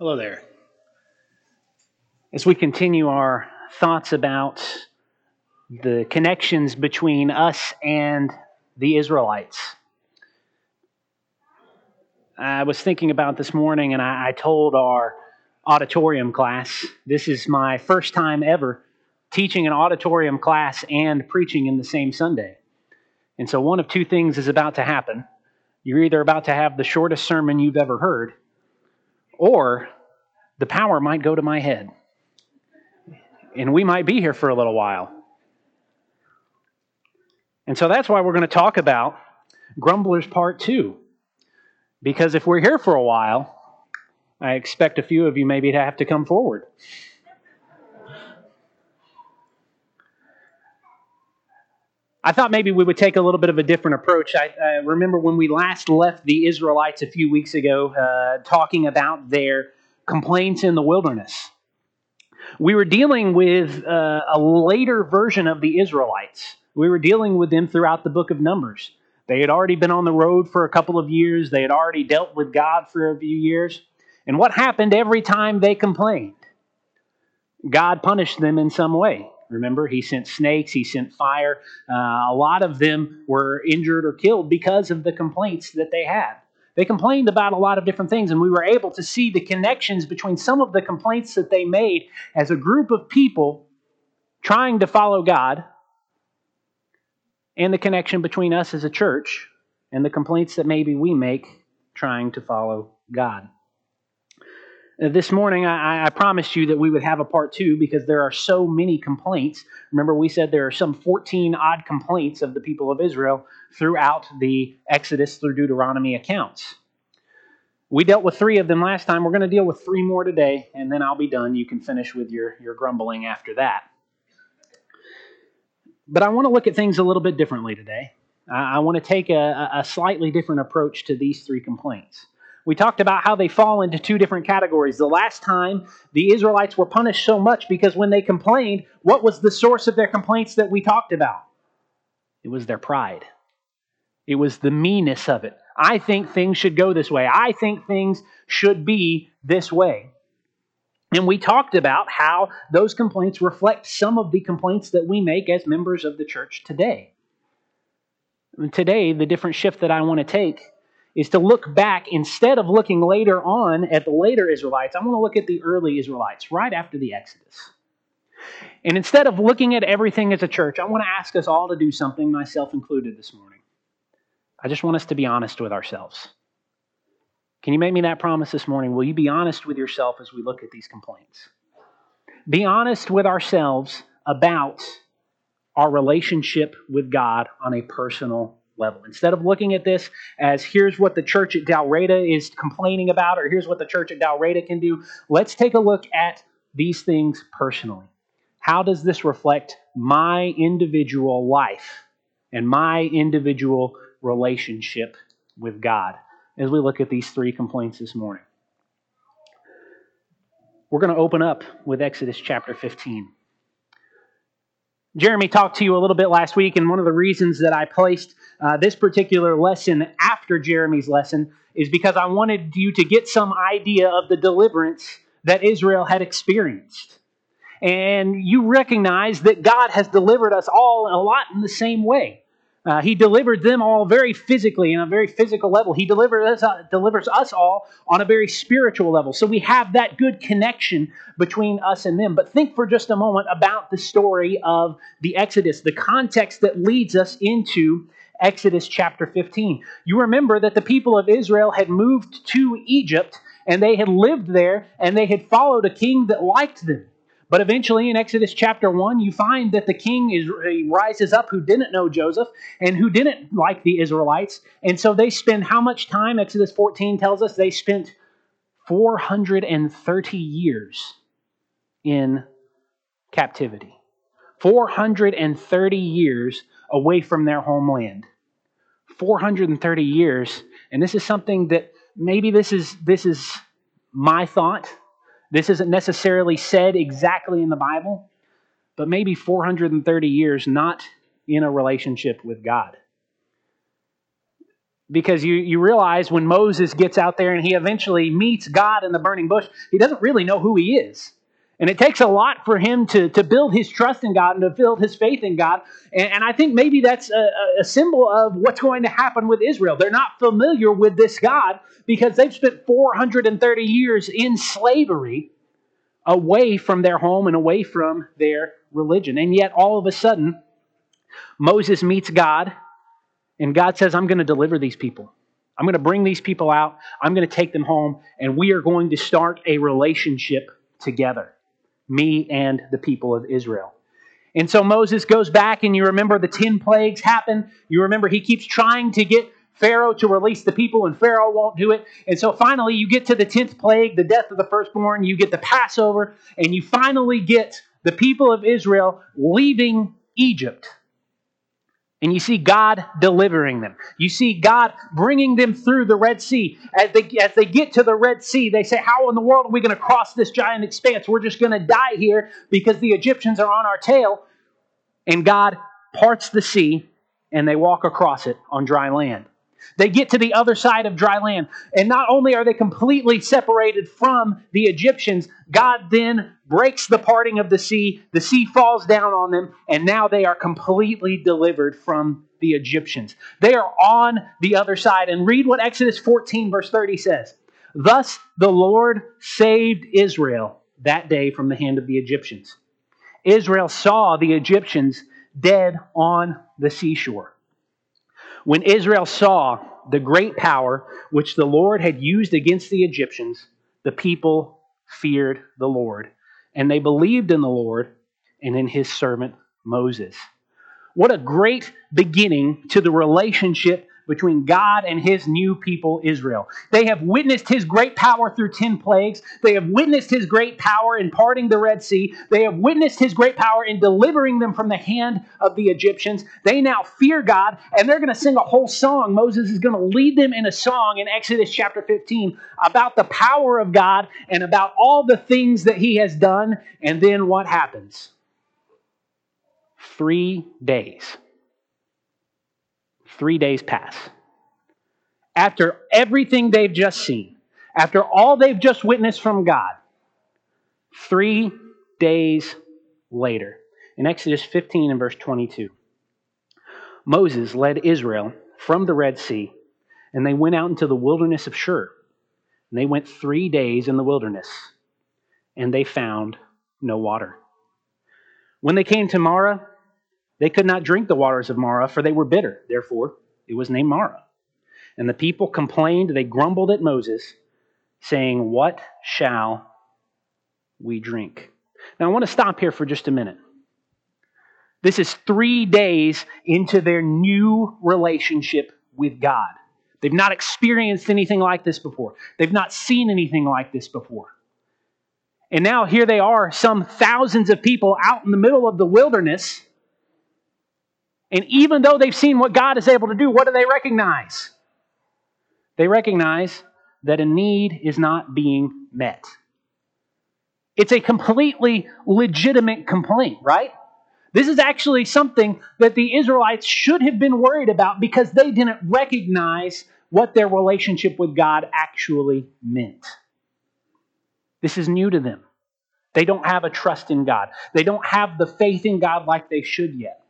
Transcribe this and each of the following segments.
Hello there. As we continue our thoughts about the connections between us and the Israelites, I was thinking about this morning and I, told our auditorium class this is my first time ever teaching an auditorium class and preaching in the same Sunday. And so, one of two things is about to happen. You're either about to have the shortest sermon you've ever heard, or the power might go to my head. And we might be here for a little while. And so that's why we're going to talk about Grumblers Part 2. Because if we're here for a while, I expect a few of you maybe to have to come forward. I thought maybe we would take a little bit of a different approach. I, I remember when we last left the Israelites a few weeks ago, uh, talking about their complaints in the wilderness. We were dealing with uh, a later version of the Israelites. We were dealing with them throughout the book of Numbers. They had already been on the road for a couple of years, they had already dealt with God for a few years. And what happened every time they complained? God punished them in some way. Remember, he sent snakes, he sent fire. Uh, a lot of them were injured or killed because of the complaints that they had. They complained about a lot of different things, and we were able to see the connections between some of the complaints that they made as a group of people trying to follow God and the connection between us as a church and the complaints that maybe we make trying to follow God. Uh, this morning, I, I, promised you that we would have a part two because there are so many complaints. Remember, we said there are some 14 odd complaints of the people of Israel throughout the Exodus through Deuteronomy accounts. We dealt with three of them last time. We're going to deal with three more today, and then I'll be done. You can finish with your, your grumbling after that. But I want to look at things a little bit differently today. I, I want to take a, a slightly different approach to these three complaints. We talked about how they fall into two different categories. The last time, the Israelites were punished so much because when they complained, what was the source of their complaints that we talked about? It was their pride, it was the meanness of it. I think things should go this way, I think things should be this way. And we talked about how those complaints reflect some of the complaints that we make as members of the church today. Today, the different shift that I want to take is to look back instead of looking later on at the later Israelites. I want to look at the early Israelites right after the Exodus. And instead of looking at everything as a church, I want to ask us all to do something, myself included, this morning. I just want us to be honest with ourselves. Can you make me that promise this morning? Will you be honest with yourself as we look at these complaints? Be honest with ourselves about our relationship with God on a personal level. Instead of looking at this as here's what the church at Dalraida is complaining about or here's what the church at Dalraida can do, let's take a look at these things personally. How does this reflect my individual life and my individual relationship with God as we look at these three complaints this morning? We're going to open up with Exodus chapter 15. Jeremy talked to you a little bit last week, and one of the reasons that I placed uh, this particular lesson after Jeremy's lesson is because I wanted you to get some idea of the deliverance that Israel had experienced. And you recognize that God has delivered us all a lot in the same way. Uh, he delivered them all very physically, in a very physical level. He delivered us, uh, delivers us all on a very spiritual level. So we have that good connection between us and them. But think for just a moment about the story of the Exodus, the context that leads us into Exodus chapter 15. You remember that the people of Israel had moved to Egypt and they had lived there and they had followed a king that liked them. But eventually, in Exodus chapter 1, you find that the king is, rises up who didn't know Joseph and who didn't like the Israelites. And so they spend how much time? Exodus 14 tells us they spent 430 years in captivity. 430 years away from their homeland. 430 years. And this is something that maybe this is this is my thought this isn't necessarily said exactly in the Bible, but maybe 430 years not in a relationship with God. Because you, you realize when Moses gets out there and he eventually meets God in the burning bush, he doesn't really know who he is. And it takes a lot for him to, to build his trust in God and to build his faith in God. And, and I think maybe that's a, a, symbol of what's going to happen with Israel. They're not familiar with this God because they've spent 430 years in slavery away from their home and away from their religion. And yet, all of a sudden, Moses meets God, and God says, I'm going to deliver these people. I'm going to bring these people out. I'm going to take them home, and we are going to start a relationship together, me and the people of Israel. And so Moses goes back, and you remember the 10 plagues happen. You remember he keeps trying to get Pharaoh to release the people, and Pharaoh won't do it. And so finally, you get to the 10th plague, the death of the firstborn. You get the Passover, and you finally get the people of Israel leaving Egypt. And you see God delivering them. You see God bringing them through the Red Sea. As they, as they get to the Red Sea, they say, How in the world are we going to cross this giant expanse? We're just going to die here because the Egyptians are on our tail. And God parts the sea and they walk across it on dry land. They get to the other side of dry land. And not only are they completely separated from the Egyptians, God then breaks the parting of the sea. The sea falls down on them, and now they are completely delivered from the Egyptians. They are on the other side. And read what Exodus 14, verse 30 says Thus the Lord saved Israel that day from the hand of the Egyptians. Israel saw the Egyptians dead on the seashore. When Israel saw the great power which the Lord had used against the Egyptians, the people feared the Lord, and they believed in the Lord and in his servant Moses. What a great beginning to the relationship between God and his new people, Israel. They have witnessed his great power through 10 plagues. They have witnessed his great power in parting the Red Sea. They have witnessed his great power in delivering them from the hand of the Egyptians. They now fear God, and they're going to sing a whole song. Moses is going to lead them in a song in Exodus chapter 15 about the power of God and about all the things that he has done. And then what happens? Three days Three days pass. After everything they've just seen, after all they've just witnessed from God, three days later, in Exodus 15 and verse 22, Moses led Israel from the Red Sea, and they went out into the wilderness of Shur. And they went three days in the wilderness, and they found no water. When they came to Marah, they could not drink the waters of Marah, for they were bitter. Therefore, it was named Marah. And the people complained, they grumbled at Moses, saying, What shall we drink? Now, I want to stop here for just a minute. This is three days into their new relationship with God. They've not experienced anything like this before, they've not seen anything like this before. And now here they are, some thousands of people out in the middle of the wilderness and even though they've seen what God is able to do, what do they recognize? They recognize that a need is not being met. It's a completely legitimate complaint, right? This is actually something that the Israelites should have been worried about because they didn't recognize what their relationship with God actually meant. This is new to them. They don't have a trust in God, they don't have the faith in God like they should yet.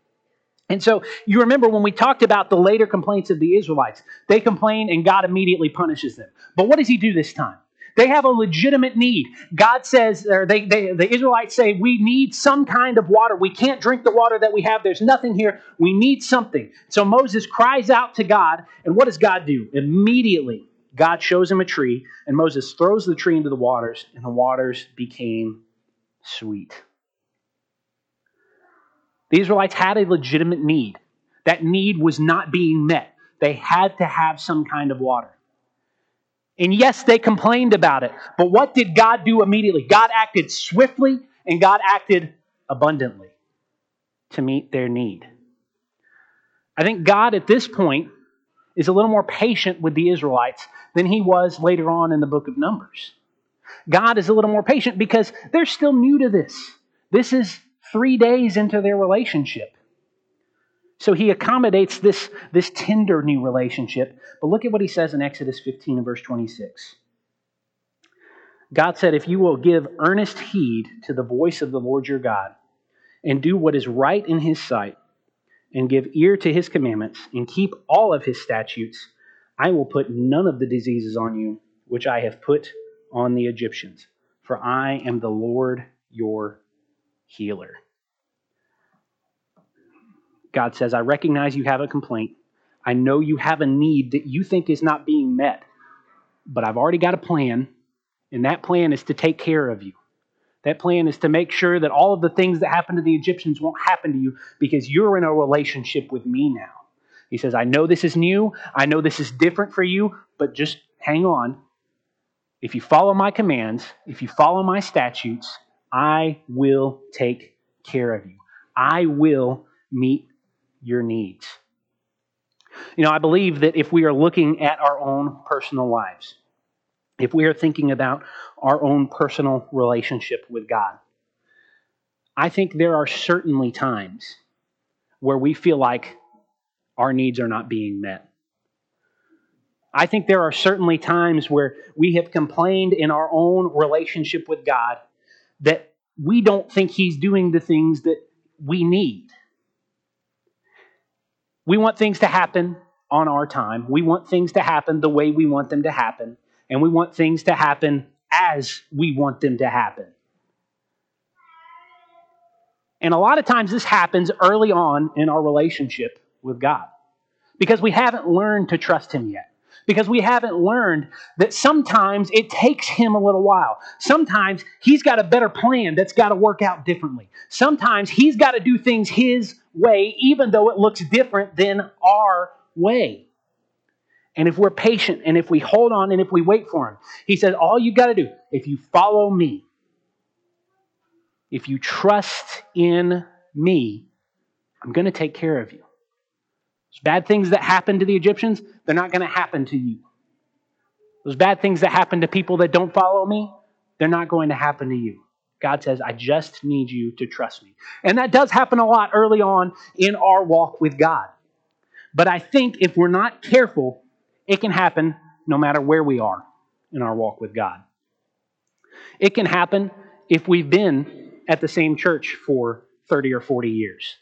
And so you remember when we talked about the later complaints of the Israelites, they complain and God immediately punishes them. But what does he do this time? They have a legitimate need. God says, or they, they, the Israelites say, we need some kind of water. We can't drink the water that we have. There's nothing here. We need something. So Moses cries out to God, and what does God do? Immediately, God shows him a tree, and Moses throws the tree into the waters, and the waters became sweet. The Israelites had a legitimate need. That need was not being met. They had to have some kind of water. And yes, they complained about it. But what did God do immediately? God acted swiftly and God acted abundantly to meet their need. I think God at this point is a little more patient with the Israelites than he was later on in the book of Numbers. God is a little more patient because they're still new to this. This is three days into their relationship. So he accommodates this, this tender new relationship. But look at what he says in Exodus 15 and verse 26. God said, If you will give earnest heed to the voice of the Lord your God, and do what is right in his sight, and give ear to his commandments, and keep all of his statutes, I will put none of the diseases on you which I have put on the Egyptians, for I am the Lord your healer. God says, I recognize you have a complaint. I know you have a need that you think is not being met, but I've already got a plan, and that plan is to take care of you. That plan is to make sure that all of the things that happened to the Egyptians won't happen to you because you're in a relationship with me now. He says, I know this is new. I know this is different for you, but just hang on. If you follow my commands, if you follow my statutes, I will take care of you. I will meet your needs. You know, I believe that if we are looking at our own personal lives, if we are thinking about our own personal relationship with God, I think there are certainly times where we feel like our needs are not being met. I think there are certainly times where we have complained in our own relationship with God that we don't think He's doing the things that we need. We want things to happen on our time. We want things to happen the way we want them to happen. And we want things to happen as we want them to happen. And a lot of times this happens early on in our relationship with God because we haven't learned to trust Him yet. Because we haven't learned that sometimes it takes Him a little while. Sometimes He's got a better plan that's got to work out differently. Sometimes He's got to do things His way, even though it looks different than our way. And if we're patient and if we hold on and if we wait for Him, He says, all you've got to do, if you follow me, if you trust in me, I'm going to take care of you. Those bad things that happened to the Egyptians, they're not going to happen to you. Those bad things that happen to people that don't follow me, they're not going to happen to you. God says, I just need you to trust me. And that does happen a lot early on in our walk with God. But I think if we're not careful, it can happen no matter where we are in our walk with God. It can happen if we've been at the same church for 30 or 40 years.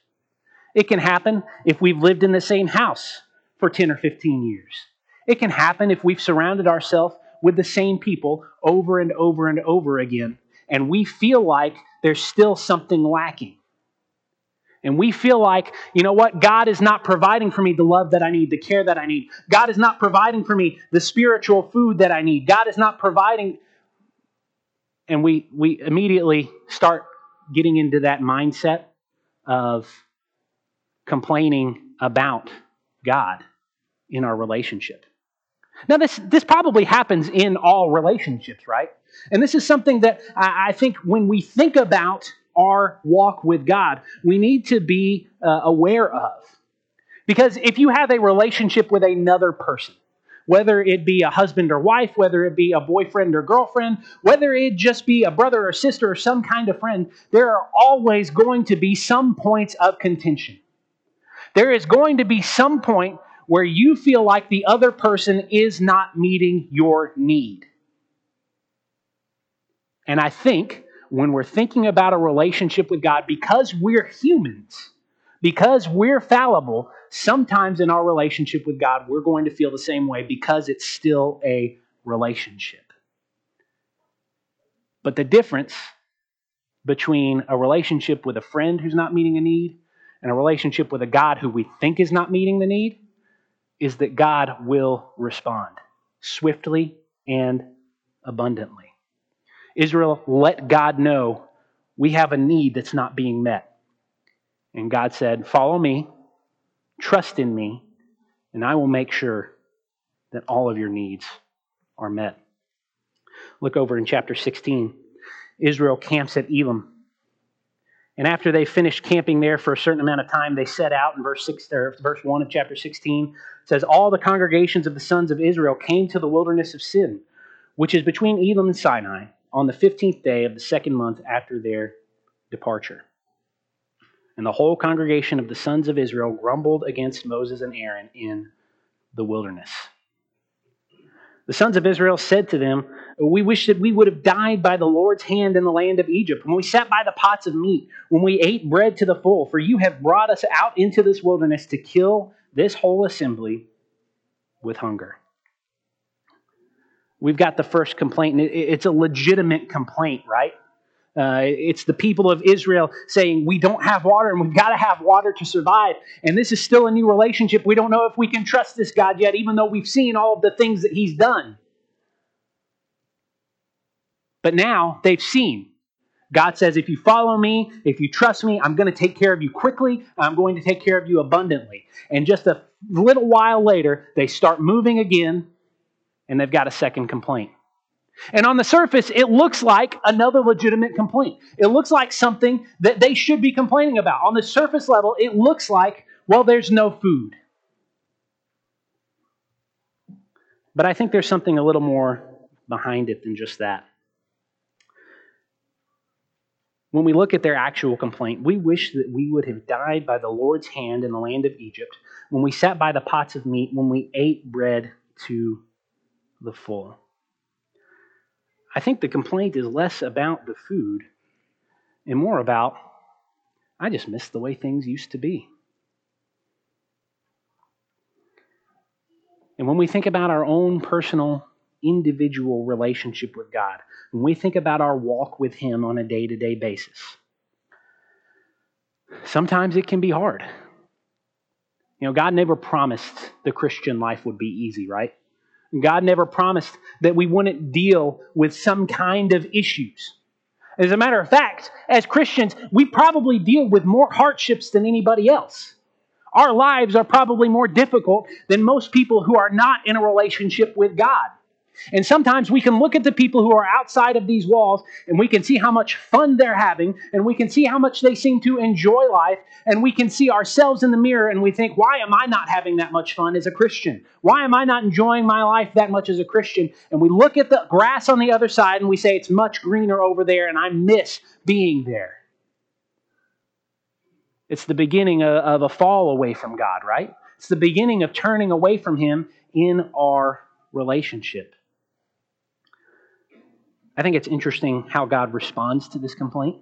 It can happen if we've lived in the same house for 10 or 15 years. It can happen if we've surrounded ourselves with the same people over and over and over again and we feel like there's still something lacking. And we feel like, you know what, God is not providing for me the love that I need, the care that I need. God is not providing for me the spiritual food that I need. God is not providing. And we, we immediately start getting into that mindset of complaining about God in our relationship. Now, this, this probably happens in all relationships, right? And this is something that I think when we think about our walk with God, we need to be uh, aware of. Because if you have a relationship with another person, whether it be a husband or wife, whether it be a boyfriend or girlfriend, whether it just be a brother or sister or some kind of friend, there are always going to be some points of contention. There is going to be some point where you feel like the other person is not meeting your need. And I think when we're thinking about a relationship with God, because we're humans, because we're fallible, sometimes in our relationship with God, we're going to feel the same way because it's still a relationship. But the difference between a relationship with a friend who's not meeting a need and a relationship with a God who we think is not meeting the need is that God will respond swiftly and abundantly. Israel let God know we have a need that's not being met. And God said, Follow me, trust in me, and I will make sure that all of your needs are met. Look over in chapter 16. Israel camps at Elim. And after they finished camping there for a certain amount of time, they set out in verse 6 or verse 1 of chapter 16 it says all the congregations of the sons of Israel came to the wilderness of Sin, which is between Elim and Sinai on the 15th day of the second month after their departure. And the whole congregation of the sons of Israel grumbled against Moses and Aaron in the wilderness. The sons of Israel said to them, We wish that we would have died by the Lord's hand in the land of Egypt, when we sat by the pots of meat, when we ate bread to the full, for you have brought us out into this wilderness to kill this whole assembly with hunger. We've got the first complaint, and it's a legitimate complaint, right? Uh, it's the people of Israel saying, We don't have water and we've got to have water to survive. And this is still a new relationship. We don't know if we can trust this God yet, even though we've seen all of the things that He's done. But now they've seen. God says, If you follow me, if you trust me, I'm going to take care of you quickly. I'm going to take care of you abundantly. And just a little while later, they start moving again and they've got a second complaint. And on the surface, it looks like another legitimate complaint. It looks like something that they should be complaining about. On the surface level, it looks like, well, there's no food. But I think there's something a little more behind it than just that. When we look at their actual complaint, we wish that we would have died by the Lord's hand in the land of Egypt, when we sat by the pots of meat, when we ate bread to the full. I think the complaint is less about the food and more about, I just miss the way things used to be. And when we think about our own personal, individual relationship with God, when we think about our walk with Him on a day to day basis, sometimes it can be hard. You know, God never promised the Christian life would be easy, right? God never promised that we wouldn't deal with some kind of issues. As a matter of fact, as Christians, we probably deal with more hardships than anybody else. Our lives are probably more difficult than most people who are not in a relationship with God. And sometimes we can look at the people who are outside of these walls and we can see how much fun they're having and we can see how much they seem to enjoy life and we can see ourselves in the mirror and we think, why am I not having that much fun as a Christian? Why am I not enjoying my life that much as a Christian? And we look at the grass on the other side and we say, it's much greener over there and I miss being there. It's the beginning of a fall away from God, right? It's the beginning of turning away from Him in our relationship. I think it's interesting how God responds to this complaint.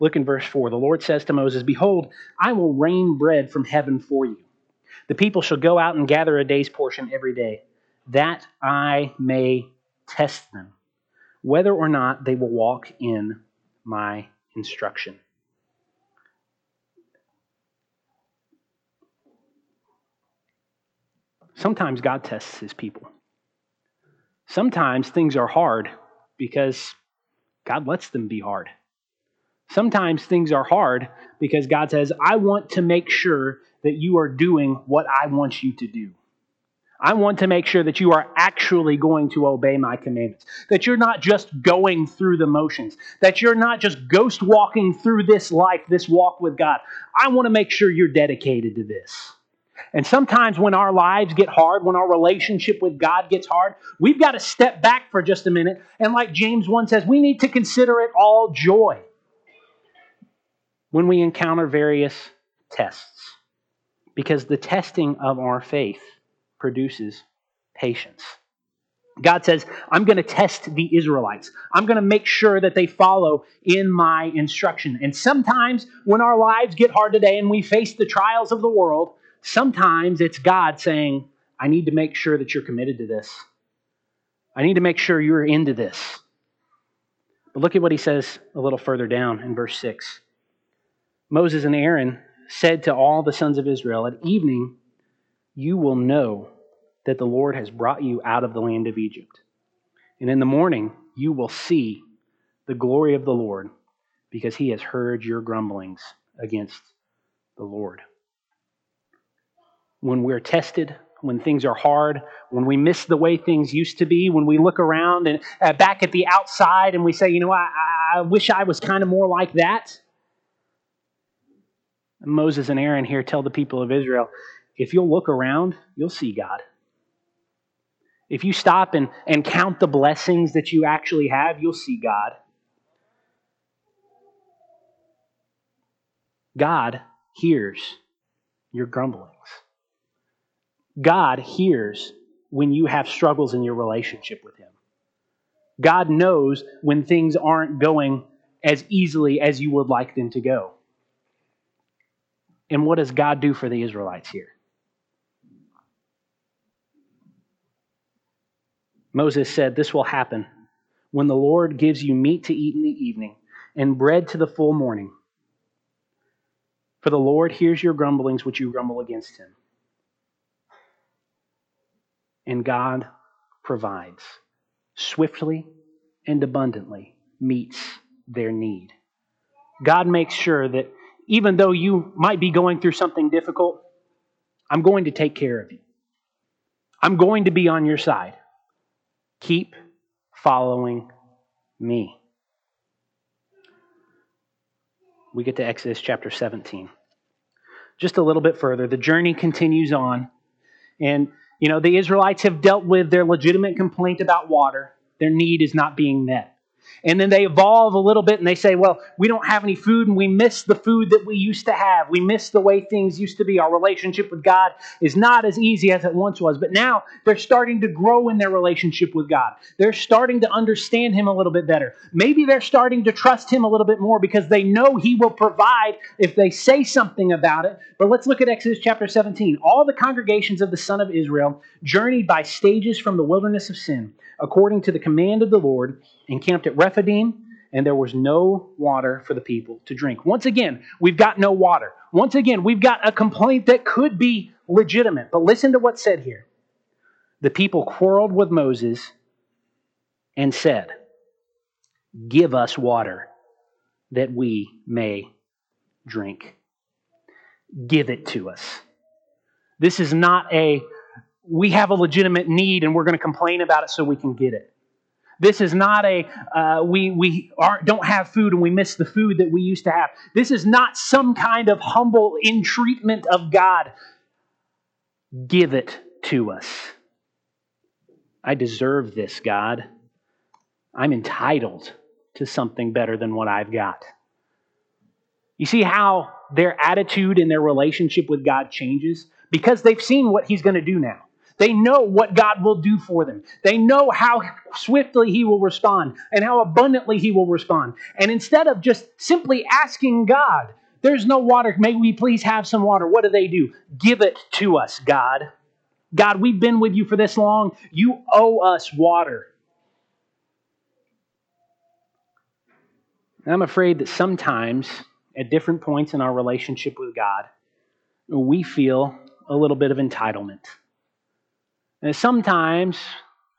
Look in verse 4. The Lord says to Moses, Behold, I will rain bread from heaven for you. The people shall go out and gather a day's portion every day, that I may test them, whether or not they will walk in my instruction. Sometimes God tests his people. Sometimes things are hard because God lets them be hard. Sometimes things are hard because God says, I want to make sure that you are doing what I want you to do. I want to make sure that you are actually going to obey my commandments, that you're not just going through the motions, that you're not just ghost walking through this life, this walk with God. I want to make sure you're dedicated to this. And sometimes when our lives get hard, when our relationship with God gets hard, we've got to step back for just a minute. And like James 1 says, we need to consider it all joy when we encounter various tests. Because the testing of our faith produces patience. God says, I'm going to test the Israelites. I'm going to make sure that they follow in my instruction. And sometimes when our lives get hard today and we face the trials of the world, Sometimes it's God saying, I need to make sure that you're committed to this. I need to make sure you're into this. But look at what he says a little further down in verse 6. Moses and Aaron said to all the sons of Israel, At evening you will know that the Lord has brought you out of the land of Egypt. And in the morning you will see the glory of the Lord, because he has heard your grumblings against the Lord when we're tested, when things are hard, when we miss the way things used to be, when we look around and uh, back at the outside and we say, you know, I, I wish I was kind of more like that. And Moses and Aaron here tell the people of Israel, if you'll look around, you'll see God. If you stop and, and count the blessings that you actually have, you'll see God. God hears your grumblings. God hears when you have struggles in your relationship with Him. God knows when things aren't going as easily as you would like them to go. And what does God do for the Israelites here? Moses said, This will happen when the Lord gives you meat to eat in the evening and bread to the full morning. For the Lord hears your grumblings which you grumble against him. And God provides swiftly and abundantly meets their need. God makes sure that even though you might be going through something difficult, I'm going to take care of you. I'm going to be on your side. Keep following me. We get to Exodus chapter 17. Just a little bit further, the journey continues on. And, you know, the Israelites have dealt with their legitimate complaint about water. Their need is not being met. And then they evolve a little bit and they say, well, we don't have any food and we miss the food that we used to have. We miss the way things used to be. Our relationship with God is not as easy as it once was. But now they're starting to grow in their relationship with God. They're starting to understand Him a little bit better. Maybe they're starting to trust Him a little bit more because they know He will provide if they say something about it. But let's look at Exodus chapter 17. All the congregations of the son of Israel journeyed by stages from the wilderness of Sin according to the command of the Lord, encamped at Rephidim, and there was no water for the people to drink. Once again, we've got no water. Once again, we've got a complaint that could be legitimate. But listen to what's said here. The people quarreled with Moses and said, Give us water that we may drink. Give it to us. This is not a we have a legitimate need and we're going to complain about it so we can get it. This is not a uh, we we aren't, don't have food and we miss the food that we used to have. This is not some kind of humble entreatment of God. Give it to us. I deserve this, God. I'm entitled to something better than what I've got. You see how their attitude and their relationship with God changes? Because they've seen what He's going to do now. They know what God will do for them. They know how swiftly He will respond and how abundantly He will respond. And instead of just simply asking God, there's no water, may we please have some water, what do they do? Give it to us, God. God, we've been with you for this long. You owe us water. I'm afraid that sometimes, at different points in our relationship with God, we feel a little bit of entitlement. And sometimes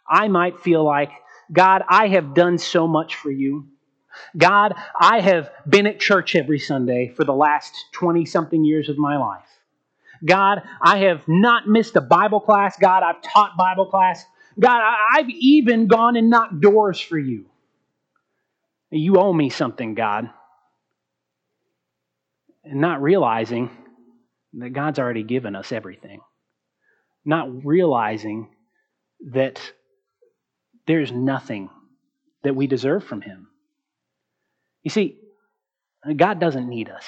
I might feel like, God, I have done so much for you. God, I have been at church every Sunday for the last 20 something years of my life. God, I have not missed a Bible class. God, I've taught Bible class. God, I've even gone and knocked doors for you. You owe me something, God. And not realizing that God's already given us everything not realizing that there's nothing that we deserve from Him. You see, God doesn't need us.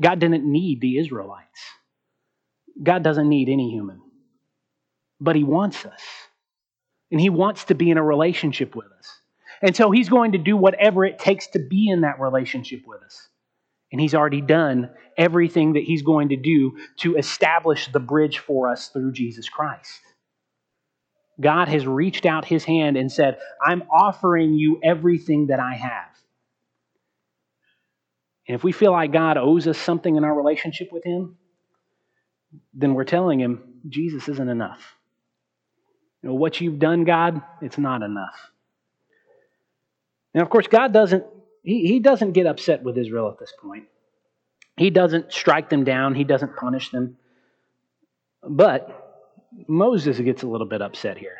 God didn't need the Israelites. God doesn't need any human. But He wants us. And He wants to be in a relationship with us. And so He's going to do whatever it takes to be in that relationship with us. And he's already done everything that he's going to do to establish the bridge for us through Jesus Christ. God has reached out his hand and said, I'm offering you everything that I have. And if we feel like God owes us something in our relationship with him, then we're telling him, Jesus isn't enough. You know, what you've done, God, it's not enough. Now, of course, God doesn't he, he doesn't get upset with Israel at this point. He doesn't strike them down, he doesn't punish them. But Moses gets a little bit upset here.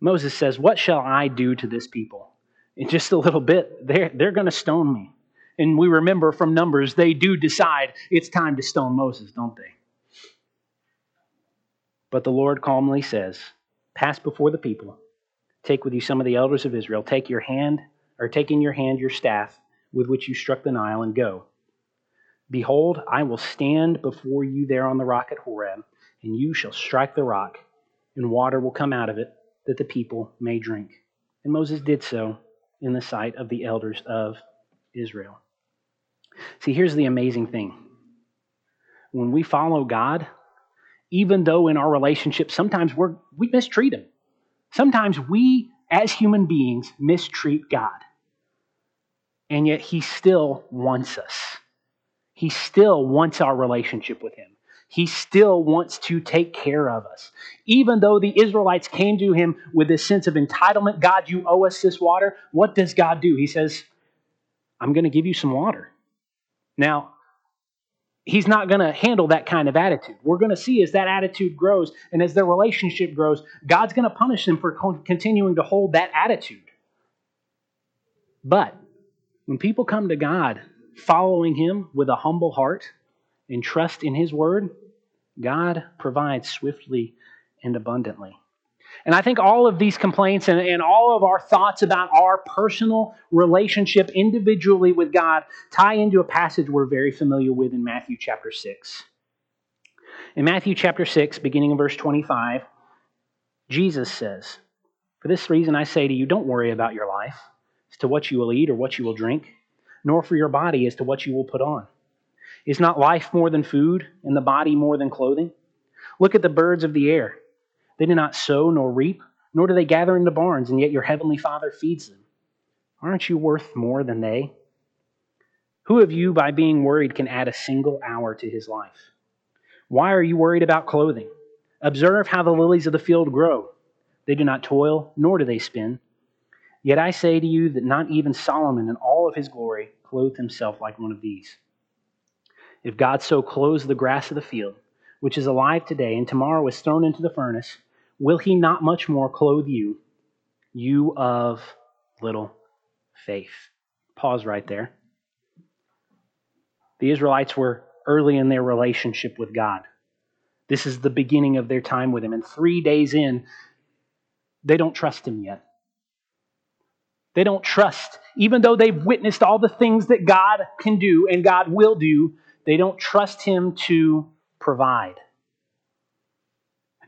Moses says, What shall I do to this people? In just a little bit, they're, they're going to stone me. And we remember from Numbers, they do decide it's time to stone Moses, don't they? But the Lord calmly says, Pass before the people, take with you some of the elders of Israel, take your hand or take in your hand your staff with which you struck the Nile and go. Behold, I will stand before you there on the rock at Horeb, and you shall strike the rock, and water will come out of it, that the people may drink. And Moses did so in the sight of the elders of Israel. See, here's the amazing thing. When we follow God, even though in our relationship sometimes we're, we mistreat Him, sometimes we as human beings mistreat God. And yet He still wants us. He still wants our relationship with Him. He still wants to take care of us. Even though the Israelites came to Him with this sense of entitlement God, you owe us this water. What does God do? He says, I'm going to give you some water. Now, He's not going to handle that kind of attitude. We're going to see as that attitude grows and as their relationship grows, God's going to punish them for continuing to hold that attitude. But when people come to God following Him with a humble heart and trust in His word, God provides swiftly and abundantly. And I think all of these complaints and, and all of our thoughts about our personal relationship individually with God tie into a passage we're very familiar with in Matthew chapter 6. In Matthew chapter 6, beginning in verse 25, Jesus says, For this reason I say to you, don't worry about your life as to what you will eat or what you will drink nor for your body as to what you will put on. Is not life more than food, and the body more than clothing? Look at the birds of the air. They do not sow nor reap, nor do they gather into barns, and yet your heavenly Father feeds them. Aren't you worth more than they? Who of you, by being worried, can add a single hour to his life? Why are you worried about clothing? Observe how the lilies of the field grow. They do not toil, nor do they spin. Yet I say to you that not even Solomon in all of his glory clothed himself like one of these. If God so clothes the grass of the field, which is alive today and tomorrow is thrown into the furnace, will he not much more clothe you, you of little faith? Pause right there. The Israelites were early in their relationship with God. This is the beginning of their time with Him. And three days in, they don't trust Him yet. They don't trust, even though they've witnessed all the things that God can do and God will do, they don't trust Him to provide.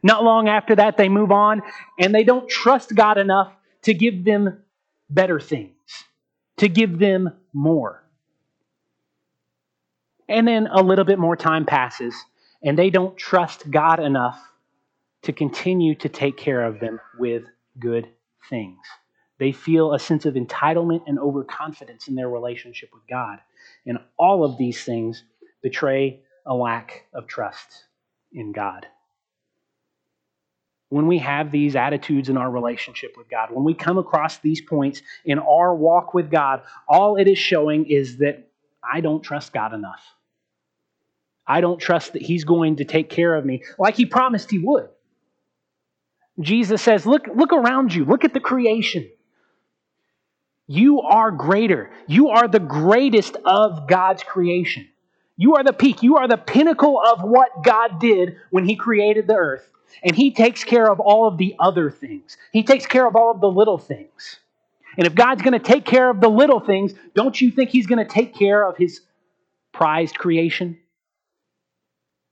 Not long after that, they move on and they don't trust God enough to give them better things, to give them more. And then a little bit more time passes and they don't trust God enough to continue to take care of them with good things. They feel a sense of entitlement and overconfidence in their relationship with God. And all of these things betray a lack of trust in God. When we have these attitudes in our relationship with God, when we come across these points in our walk with God, all it is showing is that I don't trust God enough. I don't trust that He's going to take care of me like He promised He would. Jesus says, Look, look around you, look at the creation. You are greater. You are the greatest of God's creation. You are the peak. You are the pinnacle of what God did when He created the earth. And He takes care of all of the other things, He takes care of all of the little things. And if God's going to take care of the little things, don't you think He's going to take care of His prized creation?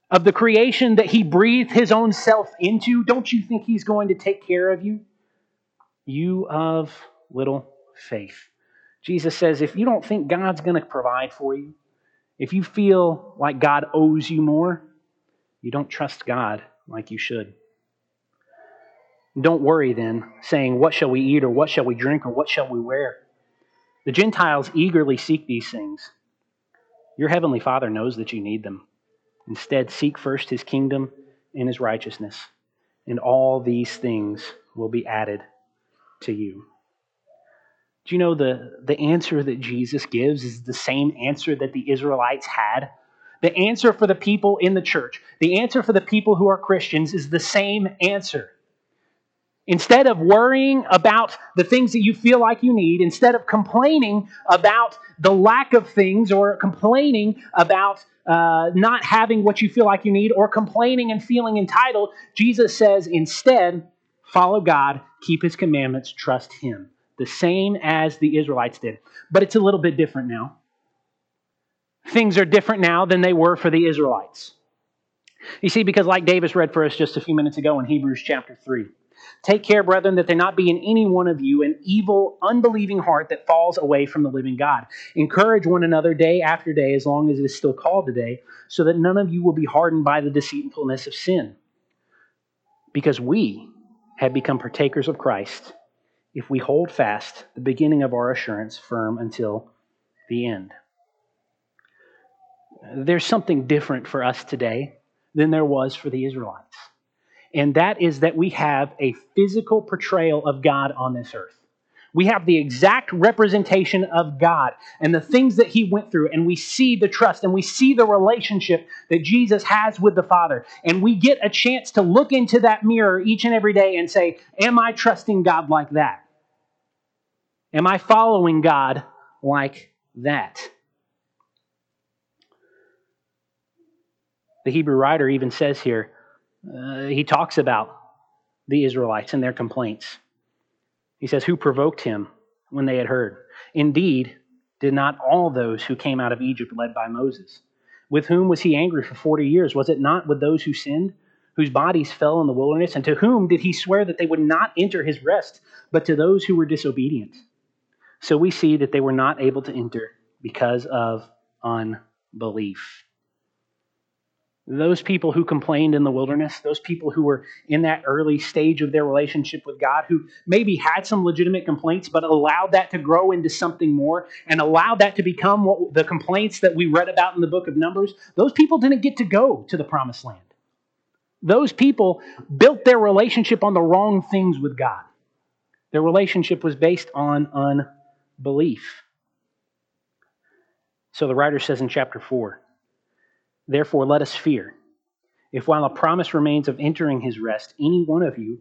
Of the creation that He breathed His own self into, don't you think He's going to take care of you? You of little faith. Jesus says, if you don't think God's going to provide for you, if you feel like God owes you more, you don't trust God like you should. Don't worry then, saying, What shall we eat, or what shall we drink, or what shall we wear? The Gentiles eagerly seek these things. Your heavenly Father knows that you need them. Instead, seek first his kingdom and his righteousness, and all these things will be added to you. Do you know the, the answer that Jesus gives is the same answer that the Israelites had? The answer for the people in the church, the answer for the people who are Christians is the same answer. Instead of worrying about the things that you feel like you need, instead of complaining about the lack of things or complaining about uh, not having what you feel like you need or complaining and feeling entitled, Jesus says instead, follow God, keep his commandments, trust him the same as the Israelites did. But it's a little bit different now. things are different now than they were for the Israelites. You see, because like Davis read for us just a few minutes ago in Hebrews chapter 3, take care, brethren, that there not be in any one of you an evil, unbelieving heart that falls away from the living God. Encourage one another day after day, as long as it is still called today, so that none of you will be hardened by the deceitfulness of sin. Because we have become partakers of Christ if we hold fast the beginning of our assurance firm until the end. There's something different for us today than there was for the Israelites. And that is that we have a physical portrayal of God on this earth. We have the exact representation of God and the things that He went through, and we see the trust and we see the relationship that Jesus has with the Father. And we get a chance to look into that mirror each and every day and say, Am I trusting God like that? Am I following God like that? The Hebrew writer even says here, uh, he talks about the Israelites and their complaints. He says, Who provoked him when they had heard? Indeed, did not all those who came out of Egypt led by Moses? With whom was he angry for 40 years? Was it not with those who sinned, whose bodies fell in the wilderness? And to whom did he swear that they would not enter his rest, but to those who were disobedient? So we see that they were not able to enter because of unbelief. Those people who complained in the wilderness, those people who were in that early stage of their relationship with God, who maybe had some legitimate complaints, but allowed that to grow into something more and allowed that to become what the complaints that we read about in the book of Numbers, those people didn't get to go to the promised land. Those people built their relationship on the wrong things with God. Their relationship was based on unbelief. So the writer says in chapter 4 Therefore, let us fear. If while a promise remains of entering his rest, any one of you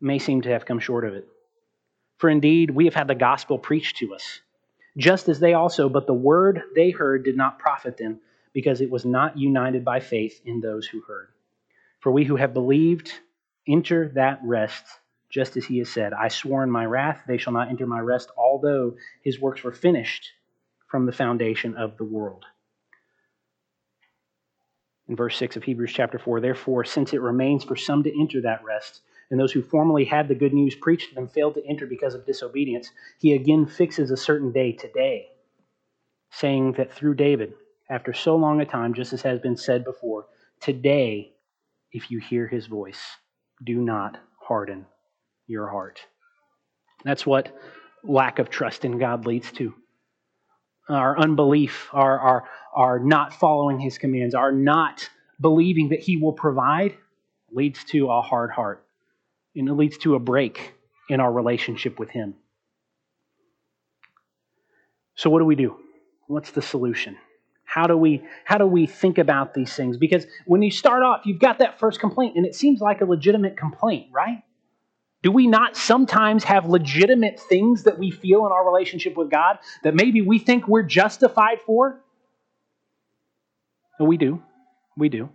may seem to have come short of it. For indeed, we have had the gospel preached to us, just as they also, but the word they heard did not profit them, because it was not united by faith in those who heard. For we who have believed enter that rest, just as he has said, I swore in my wrath, they shall not enter my rest, although his works were finished from the foundation of the world in verse 6 of Hebrews chapter 4. Therefore, since it remains for some to enter that rest, and those who formerly had the good news preached to them failed to enter because of disobedience, he again fixes a certain day today, saying that through David, after so long a time, just as has been said before, today, if you hear his voice, do not harden your heart. That's what lack of trust in God leads to our unbelief, our, our, our not following his commands, our not believing that he will provide leads to a hard heart. And it leads to a break in our relationship with him. So what do we do? What's the solution? How do we how do we think about these things? Because when you start off, you've got that first complaint, and it seems like a legitimate complaint, right? Do we not sometimes have legitimate things that we feel in our relationship with God that maybe we think we're justified for? we do. We do.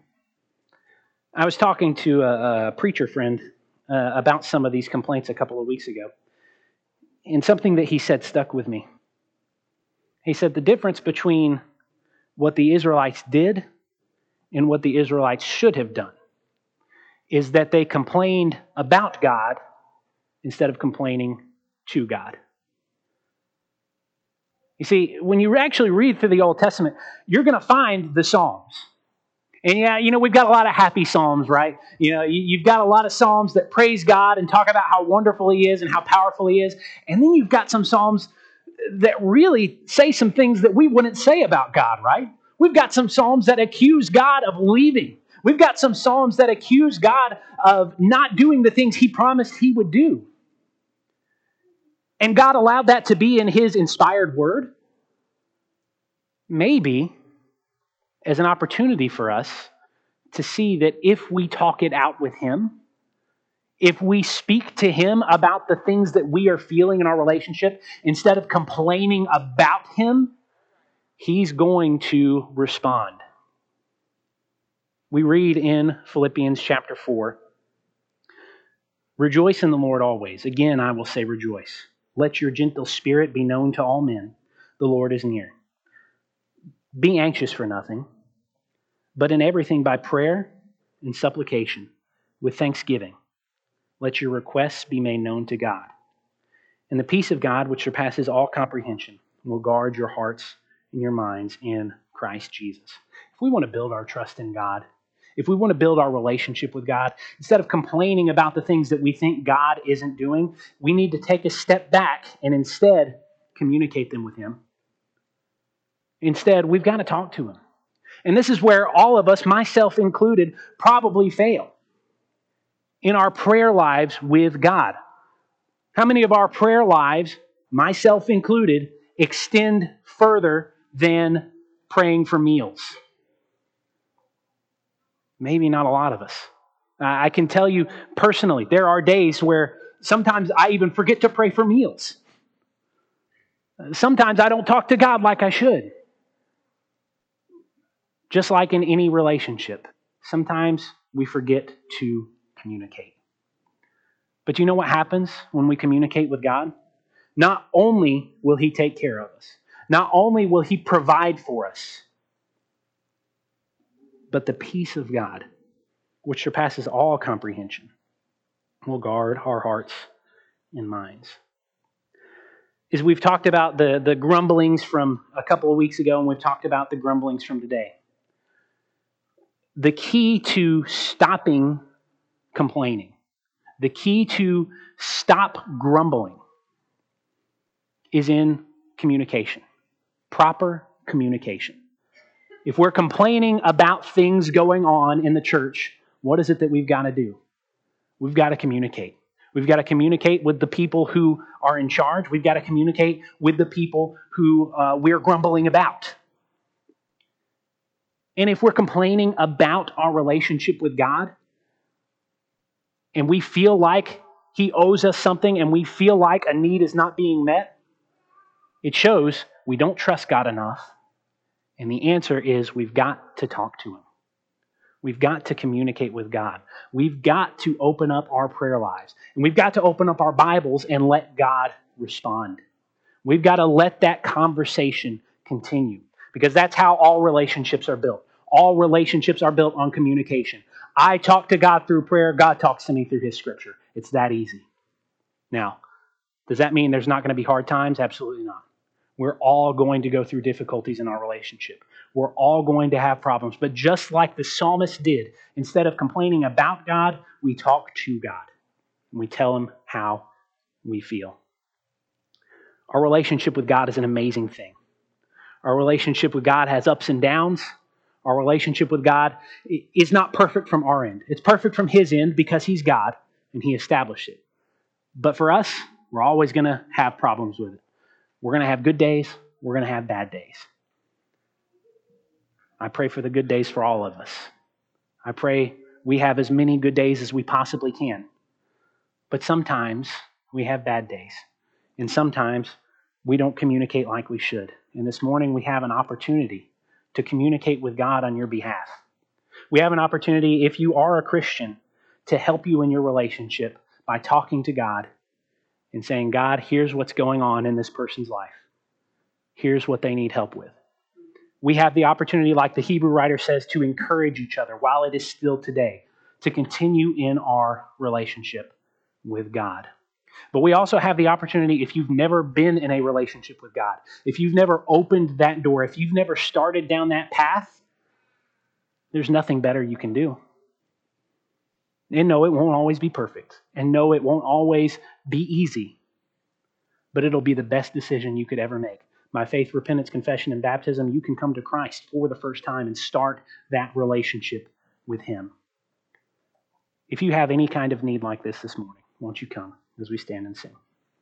I was talking to a, a preacher friend uh, about some of these complaints a couple of weeks ago, and something that he said stuck with me. He said the difference between what the Israelites did and what the Israelites should have done is that they complained about God instead of complaining to God. You see, when you actually read through the Old Testament, you're going to find the Psalms. And yeah, you know, we've got a lot of happy Psalms, right? You know, you've got a lot of Psalms that praise God and talk about how wonderful He is and how powerful He is. And then you've got some Psalms that really say some things that we wouldn't say about God, right? We've got some Psalms that accuse God of leaving. We've got some Psalms that accuse God of not doing the things He promised He would do. And God allowed that to be in His inspired word? Maybe as an opportunity for us to see that if we talk it out with Him, if we speak to Him about the things that we are feeling in our relationship, instead of complaining about Him, He's going to respond. We read in Philippians chapter 4 Rejoice in the Lord always. Again, I will say rejoice. Let your gentle spirit be known to all men. The Lord is near. Be anxious for nothing, but in everything by prayer and supplication with thanksgiving. Let your requests be made known to God. And the peace of God, which surpasses all comprehension, will guard your hearts and your minds in Christ Jesus. If we want to build our trust in God, if we want to build our relationship with God, instead of complaining about the things that we think God isn't doing, we need to take a step back and instead communicate them with Him. Instead, we've got to talk to Him. And this is where all of us, myself included, probably fail in our prayer lives with God. How many of our prayer lives, myself included, extend further than praying for meals? Maybe not a lot of us. I can tell you personally, there are days where sometimes I even forget to pray for meals. Sometimes I don't talk to God like I should. Just like in any relationship, sometimes we forget to communicate. But you know what happens when we communicate with God? Not only will He take care of us, not only will He provide for us, but the peace of God, which surpasses all comprehension, will guard our hearts and minds. As we've talked about the, the grumblings from a couple of weeks ago, and we've talked about the grumblings from today, the key to stopping complaining, the key to stop grumbling is in communication, proper communication. If we're complaining about things going on in the church, what is it that we've got to do? We've got to communicate. We've got to communicate with the people who are in charge. We've got to communicate with the people who uh, we're grumbling about. And if we're complaining about our relationship with God, and we feel like He owes us something, and we feel like a need is not being met, it shows we don't trust God enough and the answer is we've got to talk to Him. We've got to communicate with God. We've got to open up our prayer lives. And we've got to open up our Bibles and let God respond. We've got to let that conversation continue because that's how all relationships are built. All relationships are built on communication. I talk to God through prayer, God talks to me through His Scripture. It's that easy. Now, does that mean there's not going to be hard times? Absolutely not. We're all going to go through difficulties in our relationship. We're all going to have problems. But just like the psalmist did, instead of complaining about God, we talk to God. And we tell him how we feel. Our relationship with God is an amazing thing. Our relationship with God has ups and downs. Our relationship with God is not perfect from our end. It's perfect from His end because He's God and He established it. But for us, we're always going to have problems with it. We're going to have good days, we're going to have bad days. I pray for the good days for all of us. I pray we have as many good days as we possibly can. But sometimes we have bad days. And sometimes we don't communicate like we should. And this morning we have an opportunity to communicate with God on your behalf. We have an opportunity, if you are a Christian, to help you in your relationship by talking to God and saying, God, here's what's going on in this person's life. Here's what they need help with. We have the opportunity, like the Hebrew writer says, to encourage each other while it is still today, to continue in our relationship with God. But we also have the opportunity, if you've never been in a relationship with God, if you've never opened that door, if you've never started down that path, there's nothing better you can do. And no, it won't always be perfect. And no, it won't always be easy. But it'll be the best decision you could ever make. By faith, repentance, confession, and baptism, you can come to Christ for the first time and start that relationship with Him. If you have any kind of need like this this morning, won't you come as we stand and sing?